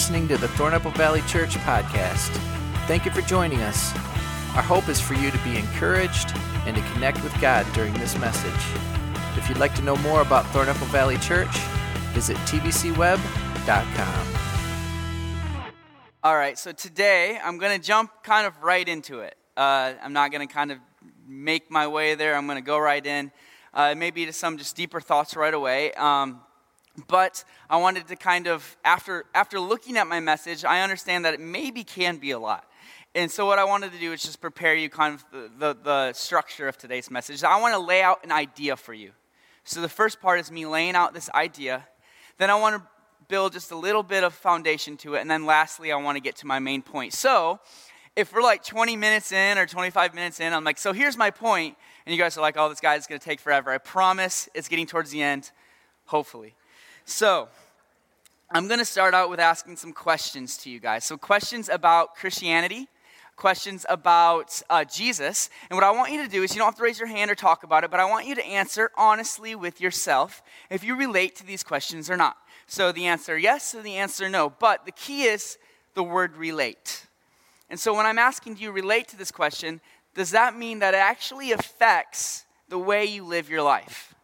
listening to the Thornapple Valley Church podcast. Thank you for joining us. Our hope is for you to be encouraged and to connect with God during this message. If you'd like to know more about Thornapple Valley Church, visit tvcweb.com. All right, so today I'm going to jump kind of right into it. Uh, I'm not going to kind of make my way there. I'm going to go right in, uh, maybe to some just deeper thoughts right away. Um, but I wanted to kind of, after, after looking at my message, I understand that it maybe can be a lot. And so, what I wanted to do is just prepare you kind of the, the, the structure of today's message. I want to lay out an idea for you. So, the first part is me laying out this idea. Then, I want to build just a little bit of foundation to it. And then, lastly, I want to get to my main point. So, if we're like 20 minutes in or 25 minutes in, I'm like, so here's my point, and you guys are like, oh, this guy's going to take forever. I promise it's getting towards the end, hopefully. So, I'm going to start out with asking some questions to you guys. So, questions about Christianity, questions about uh, Jesus. And what I want you to do is you don't have to raise your hand or talk about it, but I want you to answer honestly with yourself if you relate to these questions or not. So, the answer yes or the answer no. But the key is the word relate. And so, when I'm asking do you relate to this question, does that mean that it actually affects the way you live your life?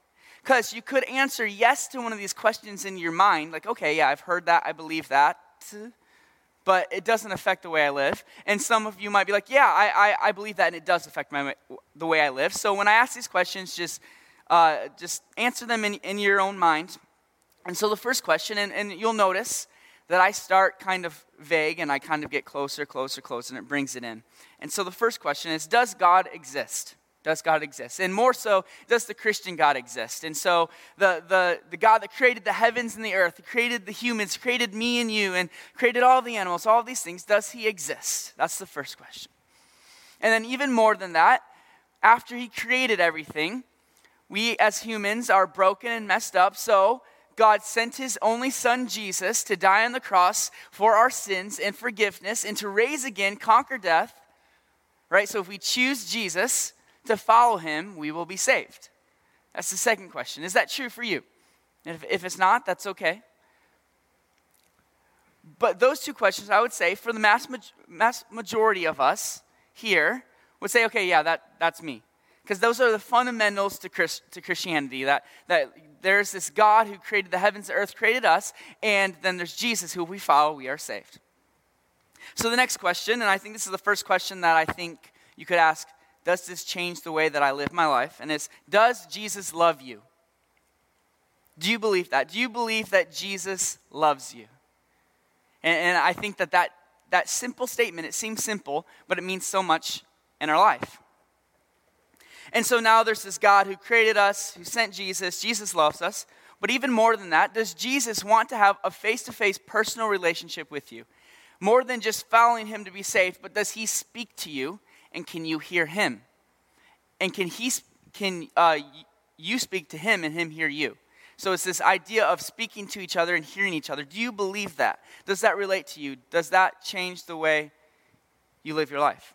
Because you could answer yes to one of these questions in your mind, like, okay, yeah, I've heard that, I believe that, but it doesn't affect the way I live. And some of you might be like, yeah, I, I, I believe that, and it does affect my, the way I live. So when I ask these questions, just, uh, just answer them in, in your own mind. And so the first question, and, and you'll notice that I start kind of vague and I kind of get closer, closer, closer, and it brings it in. And so the first question is Does God exist? Does God exist? And more so, does the Christian God exist? And so, the, the, the God that created the heavens and the earth, created the humans, created me and you, and created all the animals, all these things, does he exist? That's the first question. And then, even more than that, after he created everything, we as humans are broken and messed up, so God sent his only son Jesus to die on the cross for our sins and forgiveness and to raise again, conquer death. Right? So if we choose Jesus, to follow him, we will be saved. That's the second question. Is that true for you? If, if it's not, that's okay. But those two questions, I would say, for the mass, mass majority of us here, would say, okay, yeah, that, that's me. Because those are the fundamentals to, Christ, to Christianity that, that there's this God who created the heavens, the earth, created us, and then there's Jesus who we follow, we are saved. So the next question, and I think this is the first question that I think you could ask does this change the way that I live my life? And it's, does Jesus love you? Do you believe that? Do you believe that Jesus loves you? And, and I think that, that that simple statement, it seems simple, but it means so much in our life. And so now there's this God who created us, who sent Jesus. Jesus loves us. But even more than that, does Jesus want to have a face to face personal relationship with you? More than just following him to be saved, but does he speak to you? And can you hear him? And can he can uh, you speak to him and him hear you? So it's this idea of speaking to each other and hearing each other. Do you believe that? Does that relate to you? Does that change the way you live your life?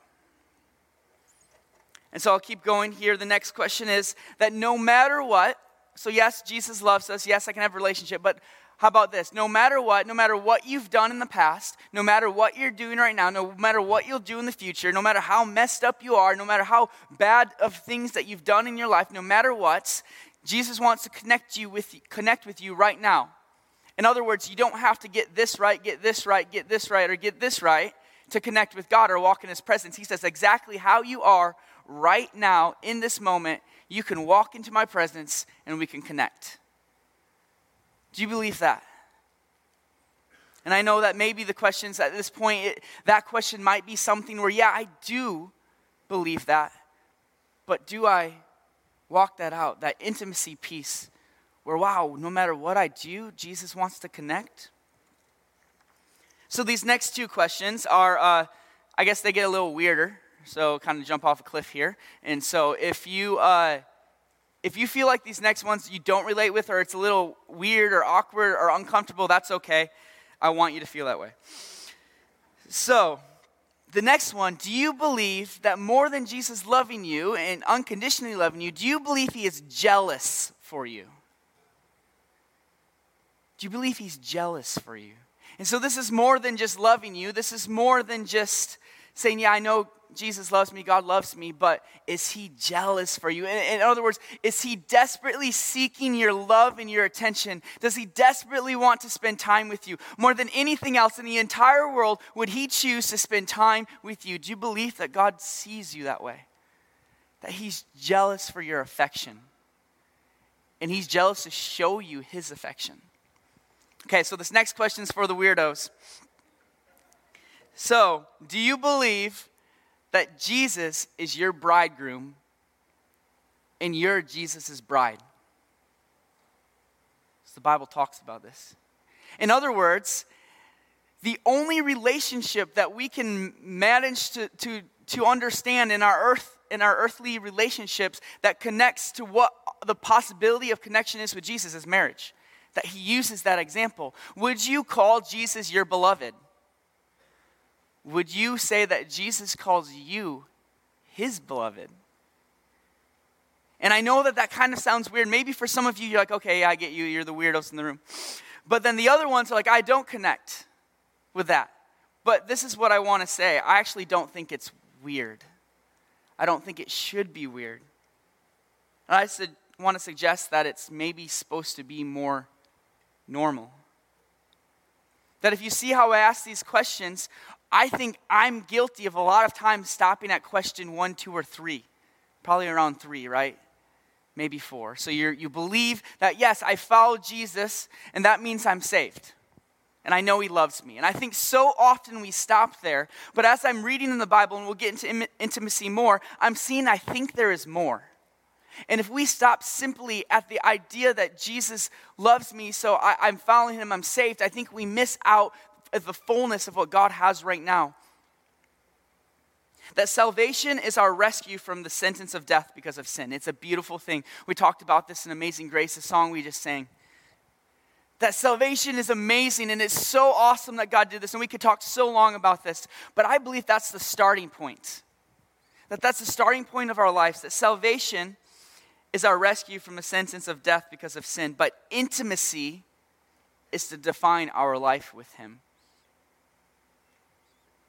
And so I'll keep going here. The next question is that no matter what, so yes, Jesus loves us. Yes, I can have a relationship, but how about this? No matter what, no matter what you've done in the past, no matter what you're doing right now, no matter what you'll do in the future, no matter how messed up you are, no matter how bad of things that you've done in your life, no matter what, Jesus wants to connect you with connect with you right now. In other words, you don't have to get this right, get this right, get this right, or get this right to connect with God or walk in His presence. He says exactly how you are right now in this moment, you can walk into my presence and we can connect. Do you believe that? And I know that maybe the questions at this point, it, that question might be something where, yeah, I do believe that. But do I walk that out, that intimacy piece, where, wow, no matter what I do, Jesus wants to connect? So these next two questions are, uh, I guess they get a little weirder. So kind of jump off a cliff here. And so if you, uh, if you feel like these next ones you don't relate with, or it's a little weird or awkward or uncomfortable, that's okay. I want you to feel that way. So, the next one do you believe that more than Jesus loving you and unconditionally loving you, do you believe he is jealous for you? Do you believe he's jealous for you? And so this is more than just loving you. This is more than just saying, Yeah, I know Jesus loves me, God loves me, but is he jealous for you? In, in, other words, is he desperately seeking your love and your attention? Does he desperately want to spend time with you? More than anything else in the entire world, would he choose to spend time with you? Do you believe that God sees you that way? That he's jealous for your affection? And he's jealous to show you his affection. Okay, so this next question is for the weirdos. So, do you believe that Jesus is your bridegroom and you're Jesus' bride. So the Bible talks about this. In other words, the only relationship that we can manage to, to, to understand in our earth in our earthly relationships that connects to what the possibility of connection is with Jesus is marriage. That he uses that example. Would you call Jesus your beloved? Would you say that Jesus calls you his beloved? And I know that that kind of sounds weird. Maybe for some of you, you're like, okay, yeah, I get you. You're the weirdos in the room. But then the other ones are like, I don't connect with that. But this is what I want to say I actually don't think it's weird. I don't think it should be weird. And I su- want to suggest that it's maybe supposed to be more normal. That if you see how I ask these questions, I think I'm guilty of a lot of times stopping at question one, two, or three. Probably around three, right? Maybe four. So you you believe that, yes, I follow Jesus, and that means I'm saved. And I know he loves me. And I think so often we stop there. But as I'm reading in the Bible, and we'll get into Im- intimacy more, I'm seeing I think there is more. And if we stop simply at the idea that Jesus loves me, so I, am following him, I'm saved, I think we miss out the fullness of what God has right now. That salvation is our rescue from the sentence of death because of sin. It's a beautiful thing. We talked about this in Amazing Grace, the song we just sang. That salvation is amazing and it's so awesome that God did this, and we could talk so long about this. But I believe that's the starting point. That that's the starting point of our lives, that salvation is our rescue from the sentence of death because of sin. But intimacy is to define our life with Him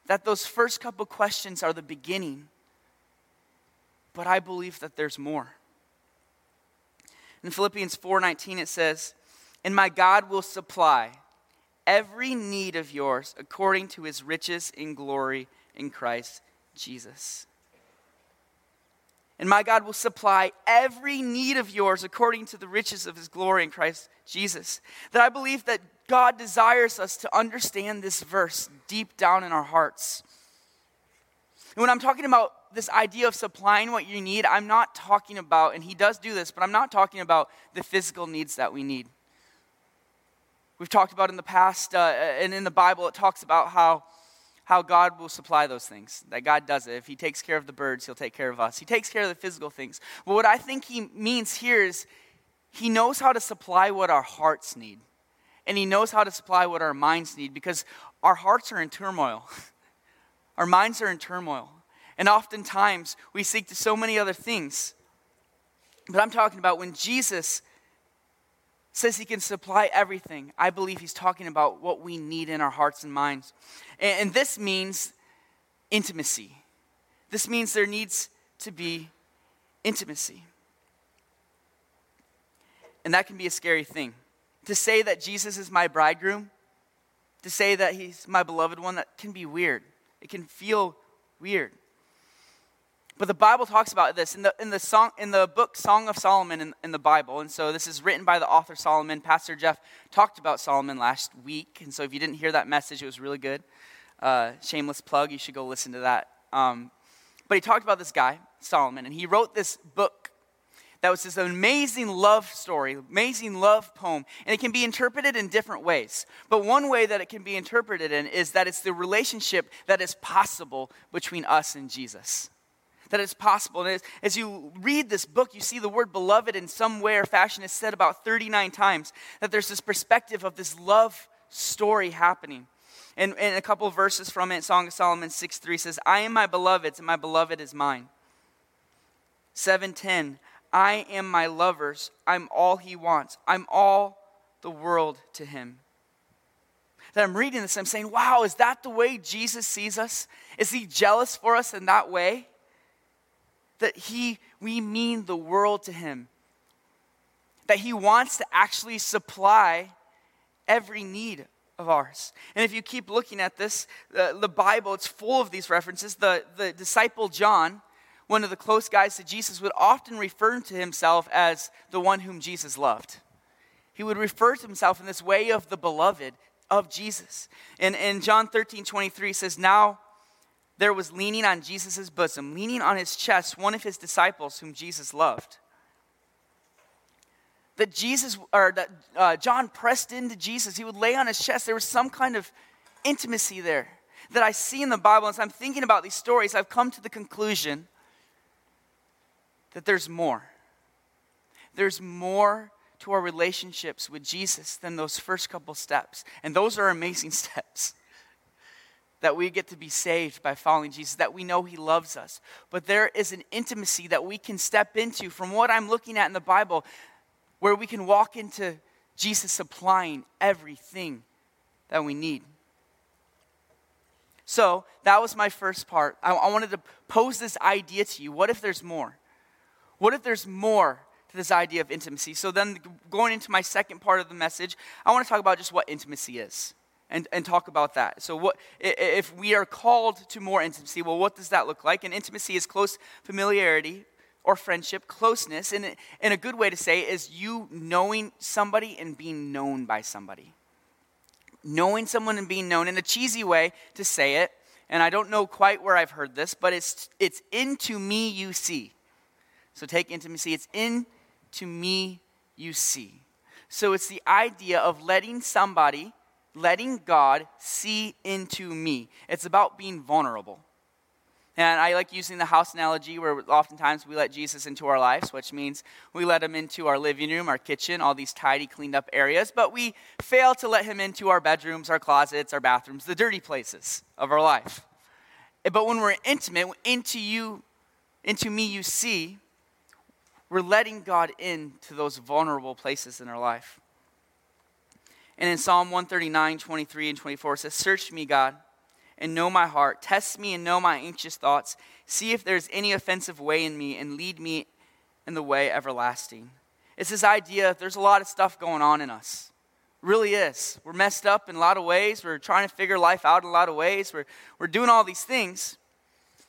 that those first couple questions are the beginning. But I believe that there's more. In Philippians 4:19 it says, "And my God will supply every need of yours according to his riches in glory in Christ Jesus." And my God will supply every need of yours according to the riches of his glory in Christ Jesus. That I believe that God desires us to understand this verse deep down in our hearts. And when I'm talking about this idea of supplying what you need, I'm not talking about, and he does do this, but I'm not talking about the physical needs that we need. We've talked about in the past, uh, and in the Bible, it talks about how, how God will supply those things. That God does it. If He takes care of the birds, He'll take care of us. He takes care of the physical things. But what I think He means here is He knows how to supply what our hearts need and He knows how to supply what our minds need because our hearts are in turmoil. our minds are in turmoil. And oftentimes we seek to so many other things. But I'm talking about when Jesus says he can supply everything, I believe he's talking about what we need in our hearts and minds. And, and this means intimacy. This means there needs to be intimacy. And that can be a scary thing to say that Jesus is my bridegroom, to say that he's my beloved one, that can be weird. It can feel weird. But the Bible talks about this in the, in the, song, in the book Song of Solomon in, in the Bible. And so this is written by the author Solomon. Pastor Jeff talked about Solomon last week. And so if you didn't hear that message, it was really good. Uh, shameless plug, you should go listen to that. Um, but he talked about this guy, Solomon, and he wrote this book that was this amazing love story, amazing love poem, and it can be interpreted in different ways. But one way that it can be interpreted in is that it's the relationship that is possible between us and Jesus. That it's possible. And as you read this book, you see the word beloved in some way or fashion is said about 39 times. That there's this perspective of this love story happening. And, and a couple verses from it, Song of Solomon 6 3 says, I am my beloved's, and my beloved is mine. 710, I am my lover's. I'm all he wants. I'm all the world to him. that I'm reading this, I'm saying, wow, is that the way Jesus sees us? Is he jealous for us in that way? That he, we mean the world to him. That he wants to actually supply every need of ours. And if you keep looking at this, the, the Bible, it's full of these references. The, the disciple John, one of the close guys to Jesus, would often refer to himself as the one whom Jesus loved. He would refer to himself in this way of the beloved of Jesus. And in John 13, 23 says, Now there was leaning on Jesus' bosom, leaning on his chest, one of his disciples whom Jesus loved. That Jesus, or that uh, John pressed into Jesus. He would lay on his chest. There was some kind of intimacy there that I see in the Bible. As I'm thinking about these stories, I've come to the conclusion that there's more. There's more to our relationships with Jesus than those first couple steps. And those are amazing steps. That we get to be saved by following Jesus, that we know He loves us. But there is an intimacy that we can step into from what I'm looking at in the Bible, where we can walk into Jesus supplying everything that we need. So that was my first part. I, I wanted to pose this idea to you. What if there's more? What if there's more to this idea of intimacy? So then, going into my second part of the message, I want to talk about just what intimacy is. And, and talk about that. So, what if we are called to more intimacy? Well, what does that look like? And intimacy is close familiarity or friendship, closeness. And, and a good way to say is you knowing somebody and being known by somebody. Knowing someone and being known. And a cheesy way to say it, and I don't know quite where I've heard this, but it's, it's into me you see. So take intimacy, it's in to me you see. So it's the idea of letting somebody, letting God see into me. It's about being vulnerable. And I like using the house analogy where oftentimes we let Jesus into our lives, which means we let him into our living room, our kitchen, all these tidy, cleaned up areas, but we fail to let him into our bedrooms, our closets, our bathrooms, the dirty places of our life. But when we're intimate, into you, into me you see, we're letting God into those vulnerable places in our life. And in Psalm 139, 23, and 24, it says, Search me, God, and know my heart. Test me and know my anxious thoughts. See if there's any offensive way in me, and lead me in the way everlasting. It's this idea there's a lot of stuff going on in us. really is. We're messed up in a lot of ways. We're trying to figure life out in a lot of ways. We're, we're doing all these things.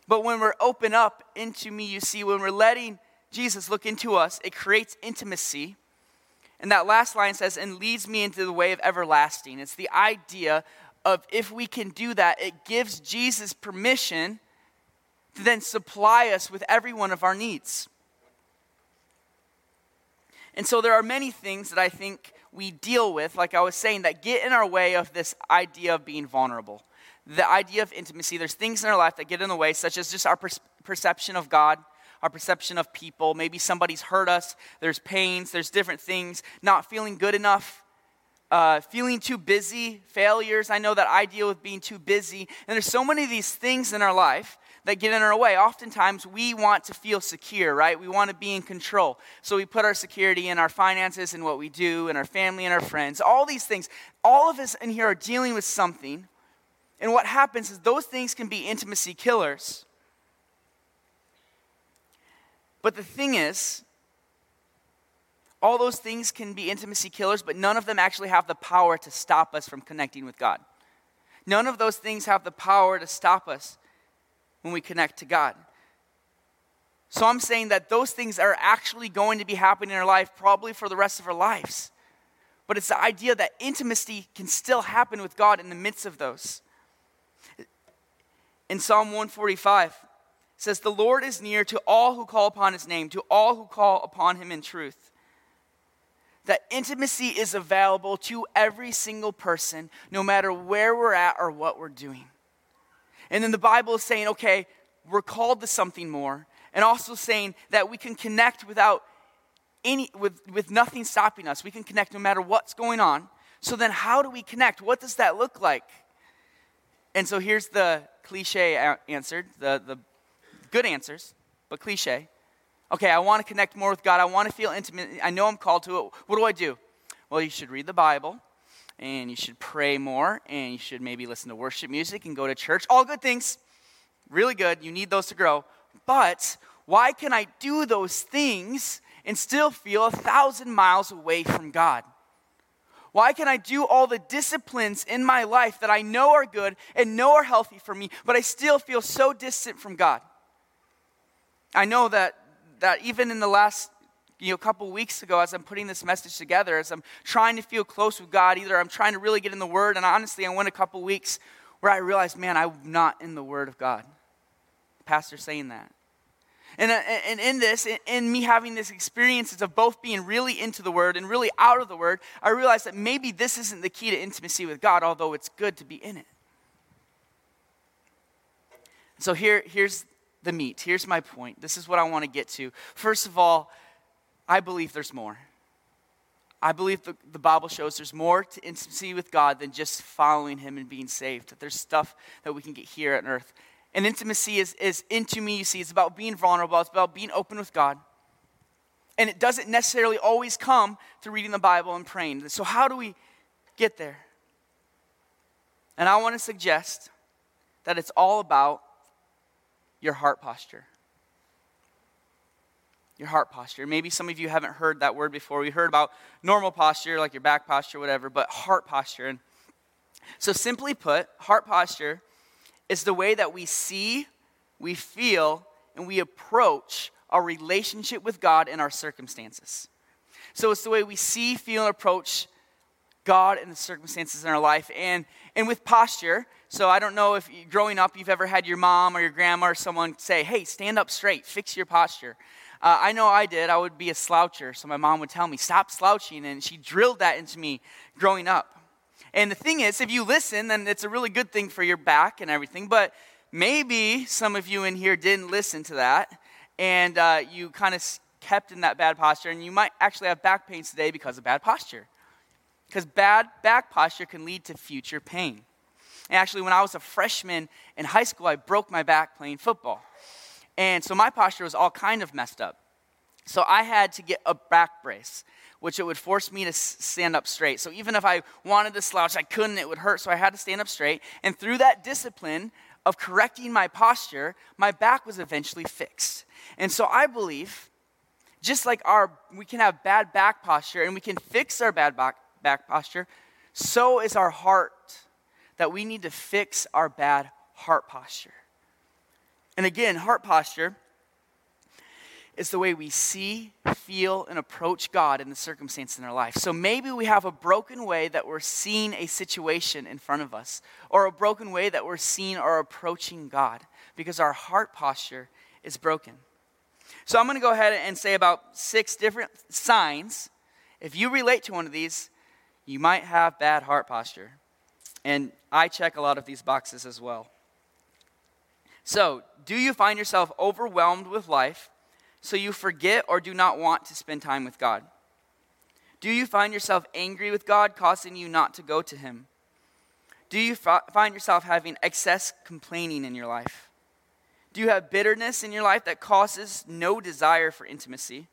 But when we're open up into me, you see, when we're letting Jesus look into us, it creates intimacy. And that last line says, and leads me into the way of everlasting. It's the idea of if we can do that, it gives Jesus permission to then supply us with every one of our needs. And so there are many things that I think we deal with, like I was saying, that get in our way of this idea of being vulnerable. The idea of intimacy. There's things in our life that get in the way, such as just our per- perception of God, our perception of people. Maybe somebody's hurt us, there's pains, there's different things, not feeling good enough. Uh, feeling too busy, failures. I know that I deal with being too busy. And there's so many of these things in our life that get in our way. Oftentimes, we want to feel secure, right? We want to be in control. So we put our security in our finances and what we do, and our family and our friends, all these things. All of us in here are dealing with something. And what happens is those things can be intimacy killers. But the thing is, all those things can be intimacy killers, but none of them actually have the power to stop us from connecting with God. None of those things have the power to stop us when we connect to God. So I'm saying that those things are actually going to be happening in our life probably for the rest of our lives. But it's the idea that intimacy can still happen with God in the midst of those. In Psalm 145, says, The Lord is near to all who call upon his name, to all who call upon him in truth. That intimacy is available to every single person, no matter where we're at or what we're doing. And then the Bible is saying, okay, we're called to something more, and also saying that we can connect without any, with, with nothing stopping us. We can connect no matter what's going on. So then, how do we connect? What does that look like? And so here's the cliche answer, the, the Good answers, but cliche. Okay, I want to connect more with God. I want to feel intimate. I know I'm called to it. What do I do? Well, you should read the Bible. and you should pray more, and you should maybe listen to worship music and go to church. All good things. Really good. You need those to grow. But why can I do those things and still feel a thousand miles away from God? Why can I do all the disciplines in my life that I know are good and know are healthy for me, but I still feel so distant from God? I know that, that even in the last you know, couple weeks ago, as I'm putting this message together, as I'm trying to feel close with God, either I'm trying to really get in the Word, and honestly, I went a couple weeks where I realized, man, I'm not in the Word of God. Pastor saying that. And, uh, and in this, in me having this experiences of both being really into the Word and really out of the Word, I realized that maybe this isn't the key to intimacy with God, although it's good to be in it. So here, here's the meat. Here's my point. This is what I want to get to. First of all, I believe there's more. I believe the, the Bible shows there's more to intimacy with God than just following Him and being saved. That there's stuff that we can get here on earth. And intimacy is, is intimacy. You see, it's about being vulnerable. It's about being open with God. And it doesn't necessarily always come through reading the Bible and praying. So, how do we get there? And I want to suggest that it's all about your heart posture your heart posture. Maybe some of you haven't heard that word before. We heard about normal posture, like your back posture, whatever, but heart posture. And so, simply put, heart posture is the way that we see, we feel, and we approach our relationship with God and our circumstances. So, it's the way we see, feel, and approach God and the circumstances in our life. And, and with posture, so I don't know if growing up you've ever had your mom or your grandma or someone say, hey, stand up straight, fix your posture. Uh, I know I did. I would be a sloucher. So my mom would tell me, stop slouching. And she drilled that into me growing up. And the thing is, if you listen, then it's a really good thing for your back and everything. But maybe some of you in here didn't listen to that. And uh, you kind of kept in that bad posture. And you might actually have back pains today because of bad posture. Because bad back posture can lead to future pain. And actually, when I was a freshman in high school, I broke my back playing football. And so my posture was all kind of messed up. So I had to get a back brace, which it would force me to stand up straight. So even if I wanted to slouch, I couldn't, it would hurt. So I had to stand up straight. And through that discipline of correcting my posture, my back was eventually fixed. And so I believe, just like our, we can have bad back posture and we can fix our bad back, back posture, so is our heart that we need to fix our bad heart posture. And again, heart posture is the way we see, feel, and approach God in the circumstance in our life. So maybe we have a broken way that we're seeing a situation in front of us, or a broken way that we're seeing or approaching God because our heart posture is broken. So I'm going to go ahead and say about six different signs. If you relate to one of these, you might have bad heart posture. And I check a lot of these boxes as well. So, do you find yourself overwhelmed with life so you forget or do not want to spend time with God? Do you find yourself angry with God, causing you not to go to Him? Do you find yourself having excess complaining in your life? Do you have bitterness in your life that causes no desire for intimacy?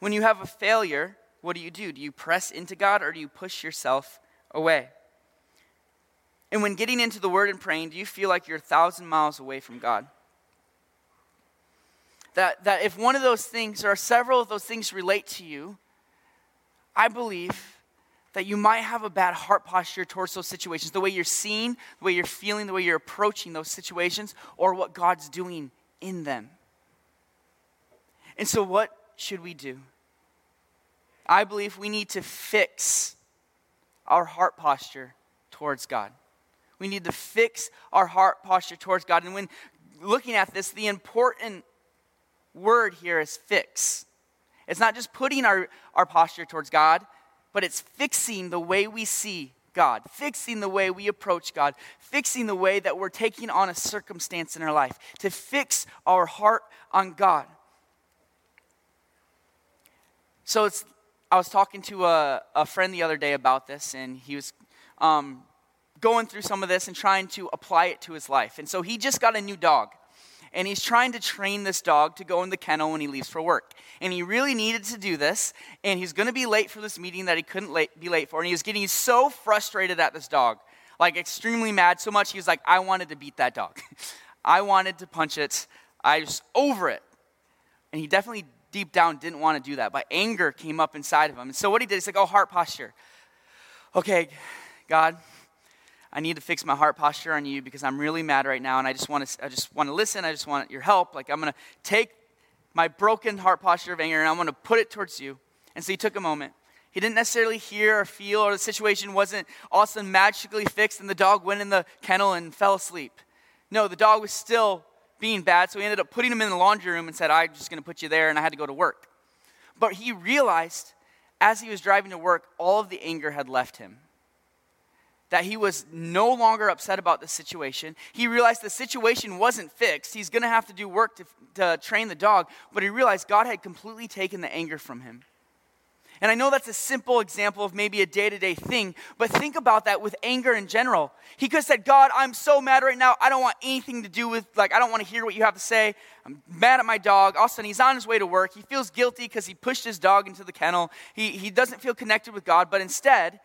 When you have a failure, what do you do? Do you press into God or do you push yourself away? And when getting into the Word and praying, do you feel like you're a thousand miles away from God? That, that if one of those things or several of those things relate to you, I believe that you might have a bad heart posture towards those situations. The way you're seeing, the way you're feeling, the way you're approaching those situations, or what God's doing in them. And so, what should we do? I believe we need to fix our heart posture towards God. We need to fix our heart posture towards God. And when looking at this, the important word here is fix. It's not just putting our, our posture towards God, but it's fixing the way we see God, fixing the way we approach God, fixing the way that we're taking on a circumstance in our life, to fix our heart on God. So it's, I was talking to a, a friend the other day about this, and he was um, going through some of this and trying to apply it to his life. And so he just got a new dog. and he's trying to train this dog to go in the kennel when he leaves for work. And he really needed to do this, and he's going to be late for this meeting that he couldn't late, be late for. And he was getting so frustrated at this dog, like extremely mad, so much he was like, I wanted to beat that dog. I wanted to punch it. I was over it. And he definitely deep down didn't want to do that, but anger came up inside of him. And so what he did, he's like, oh, heart posture. Okay, God, I need to fix my heart posture on you because I'm really mad right now and I just want to I just want to listen. I just want your help. Like I'm going to take my broken heart posture of anger and I'm going to put it towards you. And so he took a moment. He didn't necessarily hear or feel or the situation wasn't all of a sudden magically fixed and the dog went in the kennel and fell asleep. No, the dog was still being bad, so he ended up putting him in the laundry room and said, I'm just going to put you there and I had to go to work. But he realized as he was driving to work, all of the anger had left him that he was no longer upset about the situation. He realized the situation wasn't fixed. He's going to have to do work to, to train the dog, but he realized God had completely taken the anger from him. And I know that's a simple example of maybe a day to day thing, but think about that with anger in general. He could have said, God, I'm so mad right now. I don't want anything to do with, like, I don't want to hear what you have to say. I'm mad at my dog. All of a sudden, he's on his way to work. He feels guilty because he pushed his dog into the kennel. He, he doesn't feel connected with God, but instead,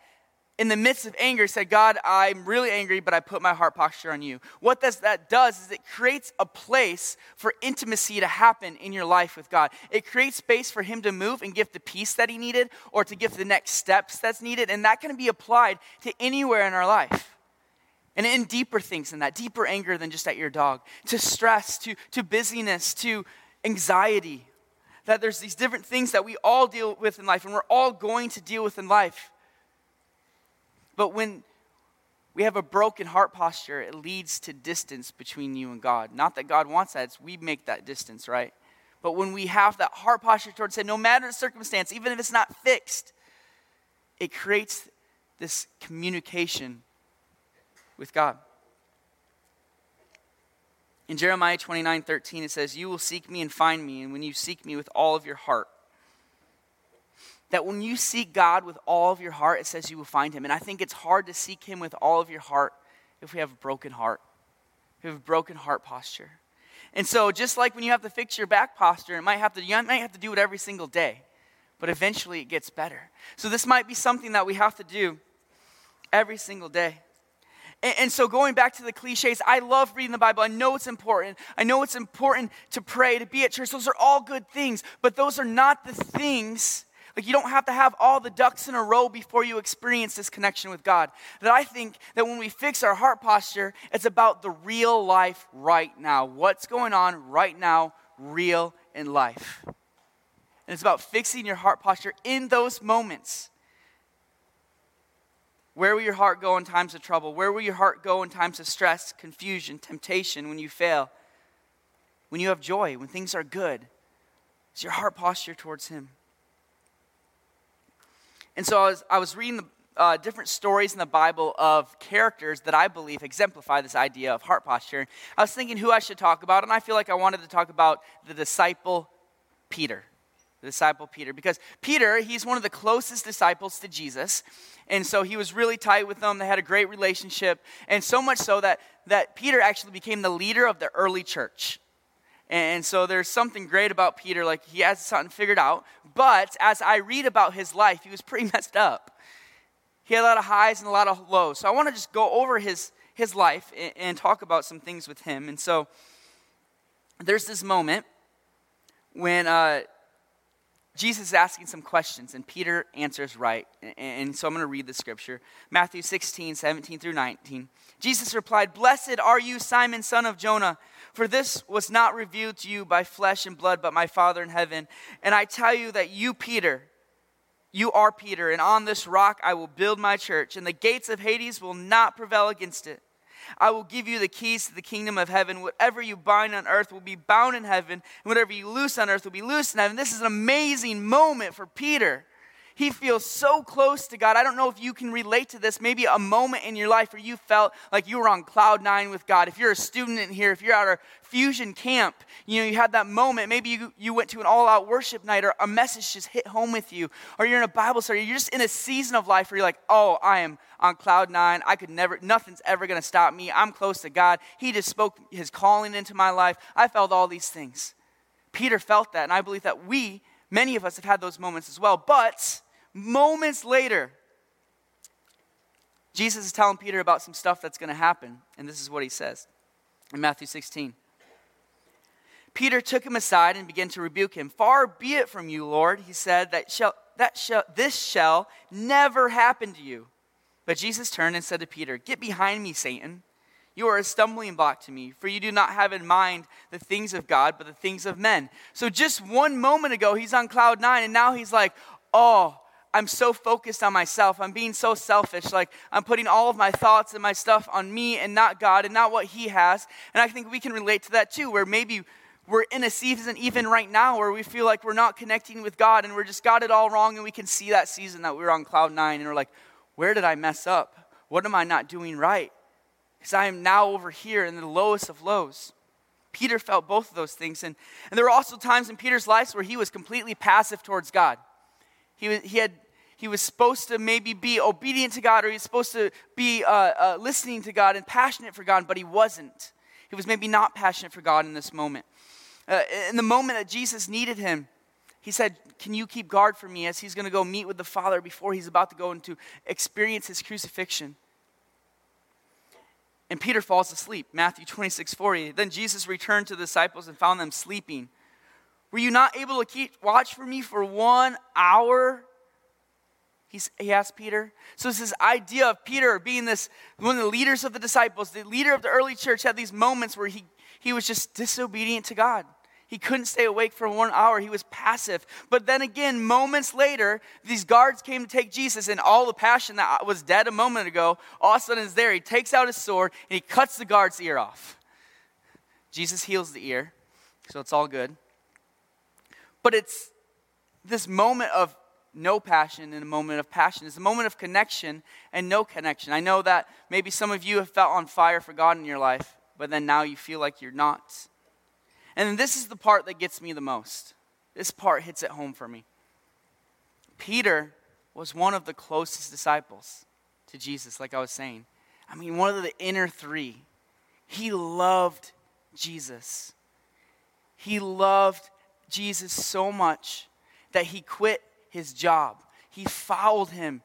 in the midst of anger, said, God, I'm really angry, but I put my heart posture on you. What this, that does is it creates a place for intimacy to happen in your life with God. It creates space for Him to move and give the peace that He needed or to give the next steps that's needed. And that can be applied to anywhere in our life. And in deeper things than that, deeper anger than just at your dog, to stress, to, to busyness, to anxiety. That there's these different things that we all deal with in life and we're all going to deal with in life. But when we have a broken heart posture, it leads to distance between you and God. Not that God wants that, it's we make that distance, right? But when we have that heart posture towards Him, no matter the circumstance, even if it's not fixed, it creates this communication with God. In Jeremiah 29 13, it says, You will seek me and find me, and when you seek me with all of your heart that when you seek God with all of your heart, it says you will find him. And I think it's hard to seek him with all of your heart if we have a broken heart, if we have a broken heart posture. And so, just like when you have to fix your back posture, it might have to, you might have to do it every single day, but eventually it gets better. So, this might be something that we have to do every single day. And, and so, going back to the cliches, I love reading the Bible. I know it's important. I know it's important to pray, to be at church. Those are all good things, but those are not the things like you don't have to have all the ducks in a row before you experience this connection with God. That I think that when we fix our heart posture, it's about the real life right now. What's going on right now, real in life. And it's about fixing your heart posture in those moments. Where will your heart go in times of trouble? Where will your heart go in times of stress, confusion, temptation, when you fail? When you have joy, when things are good? Is your heart posture towards Him? And so I was, I was reading the uh, different stories in the Bible of characters that I believe exemplify this idea of heart posture. I was thinking who I should talk about, and I feel like I wanted to talk about the disciple Peter. The disciple Peter. Because Peter, he's one of the closest disciples to Jesus. And so he was really tight with them. They had a great relationship. And so much so that, that Peter actually became the leader of the early church. And so there's something great about Peter, like he has something figured out. But as I read about his life, he was pretty messed up. He had a lot of highs and a lot of lows. So I want to just go over his, his life and, and talk about some things with him. And so there's this moment when uh, Jesus is asking some questions, and Peter answers right. And so I'm going to read the scripture Matthew 16, 17 through 19. Jesus replied, Blessed are you, Simon, son of Jonah. For this was not revealed to you by flesh and blood, but my Father in heaven. And I tell you that you, Peter, you are Peter, and on this rock I will build my church, and the gates of Hades will not prevail against it. I will give you the keys to the kingdom of heaven. Whatever you bind on earth will be bound in heaven, and whatever you loose on earth will be loosed in heaven. This is an amazing moment for Peter. He feels so close to God. I don't know if you can relate to this. Maybe a moment in your life where you felt like you were on cloud nine with God. If you're a student in here, if you're at our fusion camp, you know, you had that moment. Maybe you, you went to an all out worship night or a message just hit home with you, or you're in a Bible study. You're just in a season of life where you're like, oh, I am on cloud nine. I could never, nothing's ever going to stop me. I'm close to God. He just spoke his calling into my life. I felt all these things. Peter felt that, and I believe that we, many of us, have had those moments as well. But moments later, Jesus is telling Peter about some stuff that's going to happen, and this is what he says in Matthew 16. Peter took him aside and began to rebuke him. Far be it from you, Lord, he said, that, shall, that shall, this shall never happen to you. But Jesus turned and said to Peter, Get behind me, Satan. You are a stumbling block to me, for you do not have in mind the things of God, but the things of men. So just one moment ago, he's on cloud nine, and now he's like, Oh, I'm so focused on myself. I'm being so selfish. Like, I'm putting all of my thoughts and my stuff on me and not God and not what He has. And I think we can relate to that too, where maybe we're in a season, even right now, where we feel like we're not connecting with God and we're just got it all wrong. And we can see that season that we were on cloud nine and we're like, where did I mess up? What am I not doing right? Because I am now over here in the lowest of lows. Peter felt both of those things. And, and there were also times in Peter's life where he was completely passive towards God. He, was, he, had, he was supposed to maybe be obedient to God or he was supposed to be uh, uh, listening to God and passionate for God, but he wasn't. He was maybe not passionate for God in this moment. Uh, in the moment that Jesus needed him, he said, Can you keep guard for me as he's going to go meet with the Father before he's about to go into experience his crucifixion? And Peter falls asleep. Matthew 26, 40. Then Jesus returned to the disciples and found them sleeping. Were you not able to keep watch for me for one hour? He's, he asked Peter. So it's this idea of Peter being this one of the leaders of the disciples, the leader of the early church, had these moments where he, he was just disobedient to God. He couldn't stay awake for one hour. He was passive. But then again, moments later, these guards came to take Jesus, and all the passion that was dead a moment ago, all of a sudden is there. He takes out his sword and he cuts the guard's ear off. Jesus heals the ear, so it's all good. But it's this moment of no passion and a moment of passion. It's a moment of connection and no connection. I know that maybe some of you have felt on fire for God in your life, but then now you feel like you're not. And this is the part that gets me the most. This part hits it home for me. Peter was one of the closest disciples to Jesus, like I was saying. I mean, one of the inner three. He loved Jesus. He loved Jesus so much that he quit his job. He followed him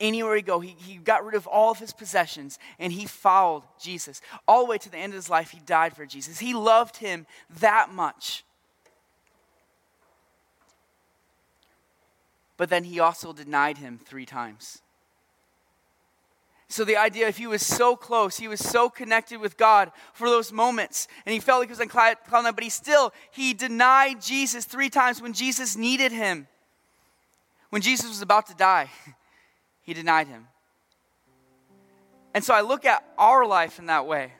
anywhere he go. He, he got rid of all of his possessions and he followed Jesus. All the way to the end of his life, he died for Jesus. He loved him that much. But then he also denied him three times. So the idea, if he was so close, he was so connected with God for those moments, and he felt like he was on cloud nine, but he still, he denied Jesus three times when Jesus needed him. When Jesus was about to die, he denied him. And so I look at our life in that way.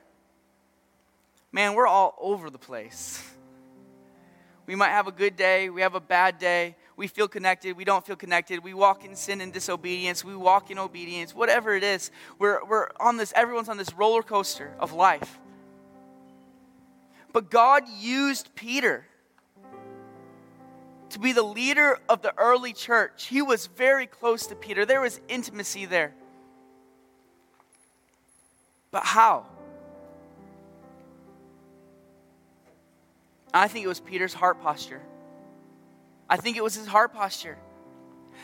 Man, we're all over the place. We might have a good day, we have a bad day, we feel connected, we don't feel connected, we walk in sin and disobedience, we walk in obedience, whatever it is. We're, we're on this, everyone's on this roller coaster of life. But God used Peter to be the leader of the early church. He was very close to Peter, there was intimacy there. But how? I think it was Peter's heart posture. I think it was his heart posture.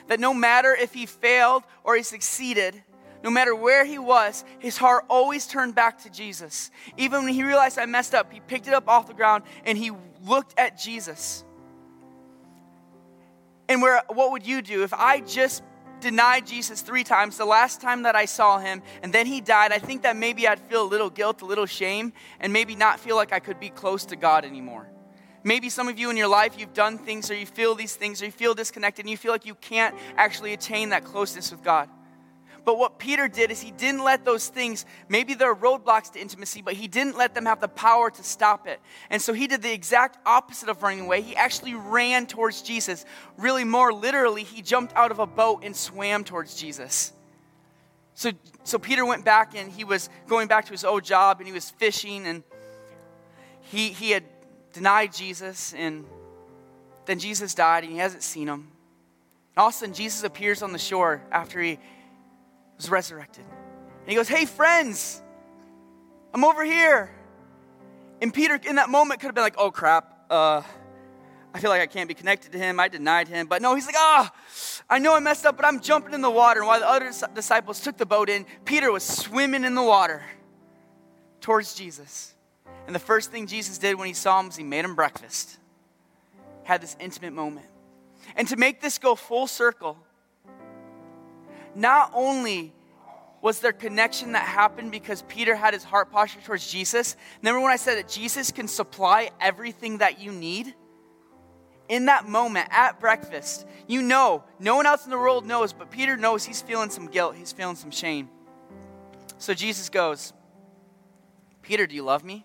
That no matter if he failed or he succeeded, no matter where he was, his heart always turned back to Jesus. Even when he realized I messed up, he picked it up off the ground and he looked at Jesus. And where, what would you do if I just denied Jesus three times, the last time that I saw him, and then he died? I think that maybe I'd feel a little guilt, a little shame, and maybe not feel like I could be close to God anymore. Maybe some of you in your life, you've done things or you feel these things or you feel disconnected and you feel like you can't actually attain that closeness with God. But what Peter did is he didn't let those things, maybe they're roadblocks to intimacy, but he didn't let them have the power to stop it. And so he did the exact opposite of running away. He actually ran towards Jesus. Really, more literally, he jumped out of a boat and swam towards Jesus. So, so Peter went back and he was going back to his old job and he was fishing and he, he had denied Jesus and then Jesus died and he hasn't seen him. And all of a sudden, Jesus appears on the shore after he was resurrected. And he goes, Hey, friends, I'm over here. And Peter, in that moment, could have been like, Oh, crap. Uh, I feel like I can't be connected to him. I denied him. But no, he's like, Ah, oh, I know I messed up, but I'm jumping in the water. And while the other disciples took the boat in, Peter was swimming in the water towards Jesus. And the first thing Jesus did when he saw him was he made him breakfast. Had this intimate moment. And to make this go full circle, not only was there connection that happened because Peter had his heart posture towards Jesus. Remember when I said that Jesus can supply everything that you need? In that moment at breakfast, you know, no one else in the world knows, but Peter knows he's feeling some guilt, he's feeling some shame. So Jesus goes, Peter, do you love me?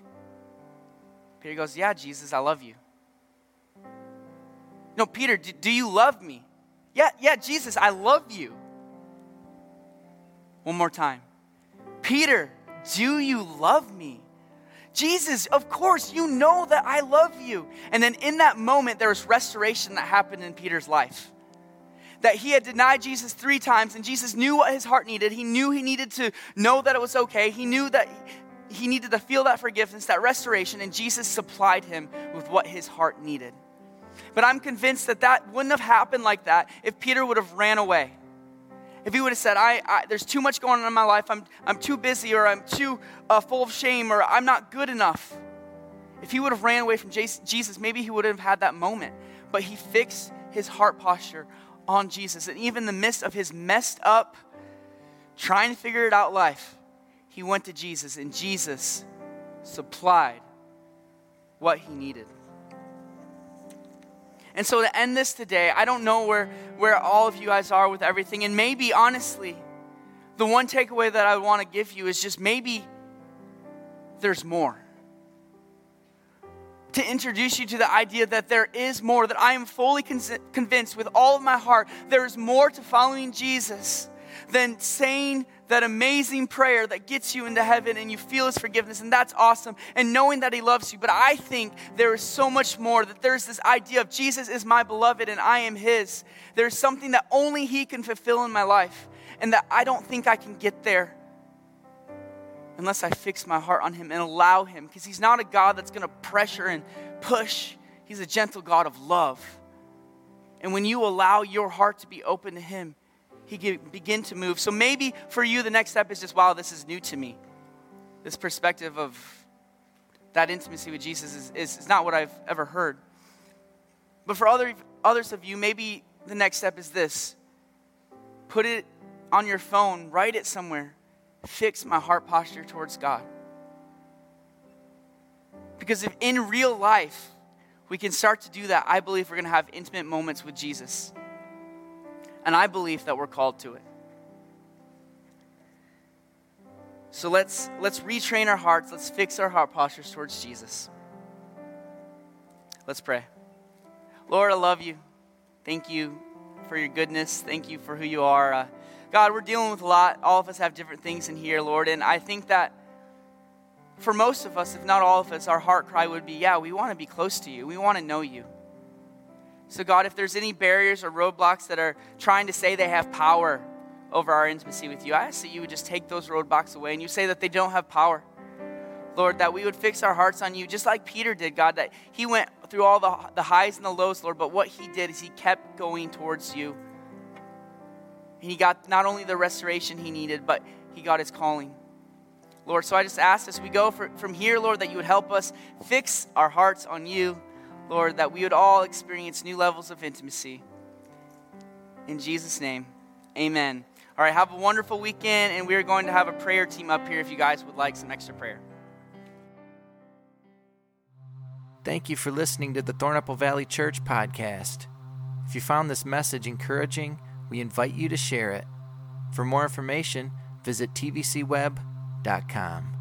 Peter goes, Yeah, Jesus, I love you. No, Peter, do, do you love me? Yeah, yeah, Jesus, I love you. One more time. Peter, do you love me? Jesus, of course, you know that I love you. And then in that moment, there was restoration that happened in Peter's life. That he had denied Jesus three times, and Jesus knew what his heart needed. He knew he needed to know that it was okay. He knew that he needed to feel that forgiveness, that restoration, and Jesus supplied him with what his heart needed. But I'm convinced that that wouldn't have happened like that if Peter would have ran away if he would have said, I, I, there's too much going on in my life, I'm, I'm too busy, or I'm too uh, full of shame, or I'm not good enough. If he would have ran away from Jesus, maybe he wouldn't have had that moment. But he fixed his heart posture on Jesus. And even in the midst of his messed up, trying to figure it out life, he went to Jesus, and Jesus supplied what he needed. And so to end this today, I don't know where, where all of you guys are with everything. And maybe, honestly, the one takeaway that I want to give you is just maybe there's more. To introduce you to the idea that there is more, that I am fully convinced with all of my heart, there is more to following Jesus than saying that amazing prayer that gets you into heaven and you feel his forgiveness, and that's awesome, and knowing that he loves you. But I think there is so much more that there's this idea of Jesus is my beloved and I am his. There's something that only he can fulfill in my life, and that I don't think I can get there unless I fix my heart on him and allow him, because he's not a God that's going to pressure and push, he's a gentle God of love. And when you allow your heart to be open to him, he can begin to move. So maybe for you, the next step is just, wow, this is new to me. This perspective of that intimacy with Jesus is, is, is not what I've ever heard. But for other, others of you, maybe the next step is this put it on your phone, write it somewhere, fix my heart posture towards God. Because if in real life we can start to do that, I believe we're going to have intimate moments with Jesus. And I believe that we're called to it. So let's let's retrain our hearts. Let's fix our heart postures towards Jesus. Let's pray. Lord, I love you. Thank you for your goodness. Thank you for who you are. Uh, God, we're dealing with a lot. All of us have different things in here, Lord. And I think that for most of us, if not all of us, our heart cry would be, yeah, we want to be close to you. We want to know you. So, God, if there's any barriers or roadblocks that are trying to say they have power over our intimacy with you, I ask that you would just take those roadblocks away and you say that they don't have power. Lord, that we would fix our hearts on you, just like Peter did, God, that he went through all the, the highs and the lows, Lord, but what he did is he kept going towards you. And he got not only the restoration he needed, but he got his calling. Lord, so I just ask as we go for, from here, Lord, that you would help us fix our hearts on you. Lord, that we would all experience new levels of intimacy. In Jesus' name, amen. All right, have a wonderful weekend, and we are going to have a prayer team up here if you guys would like some extra prayer. Thank you for listening to the Thornapple Valley Church podcast. If you found this message encouraging, we invite you to share it. For more information, visit tvcweb.com.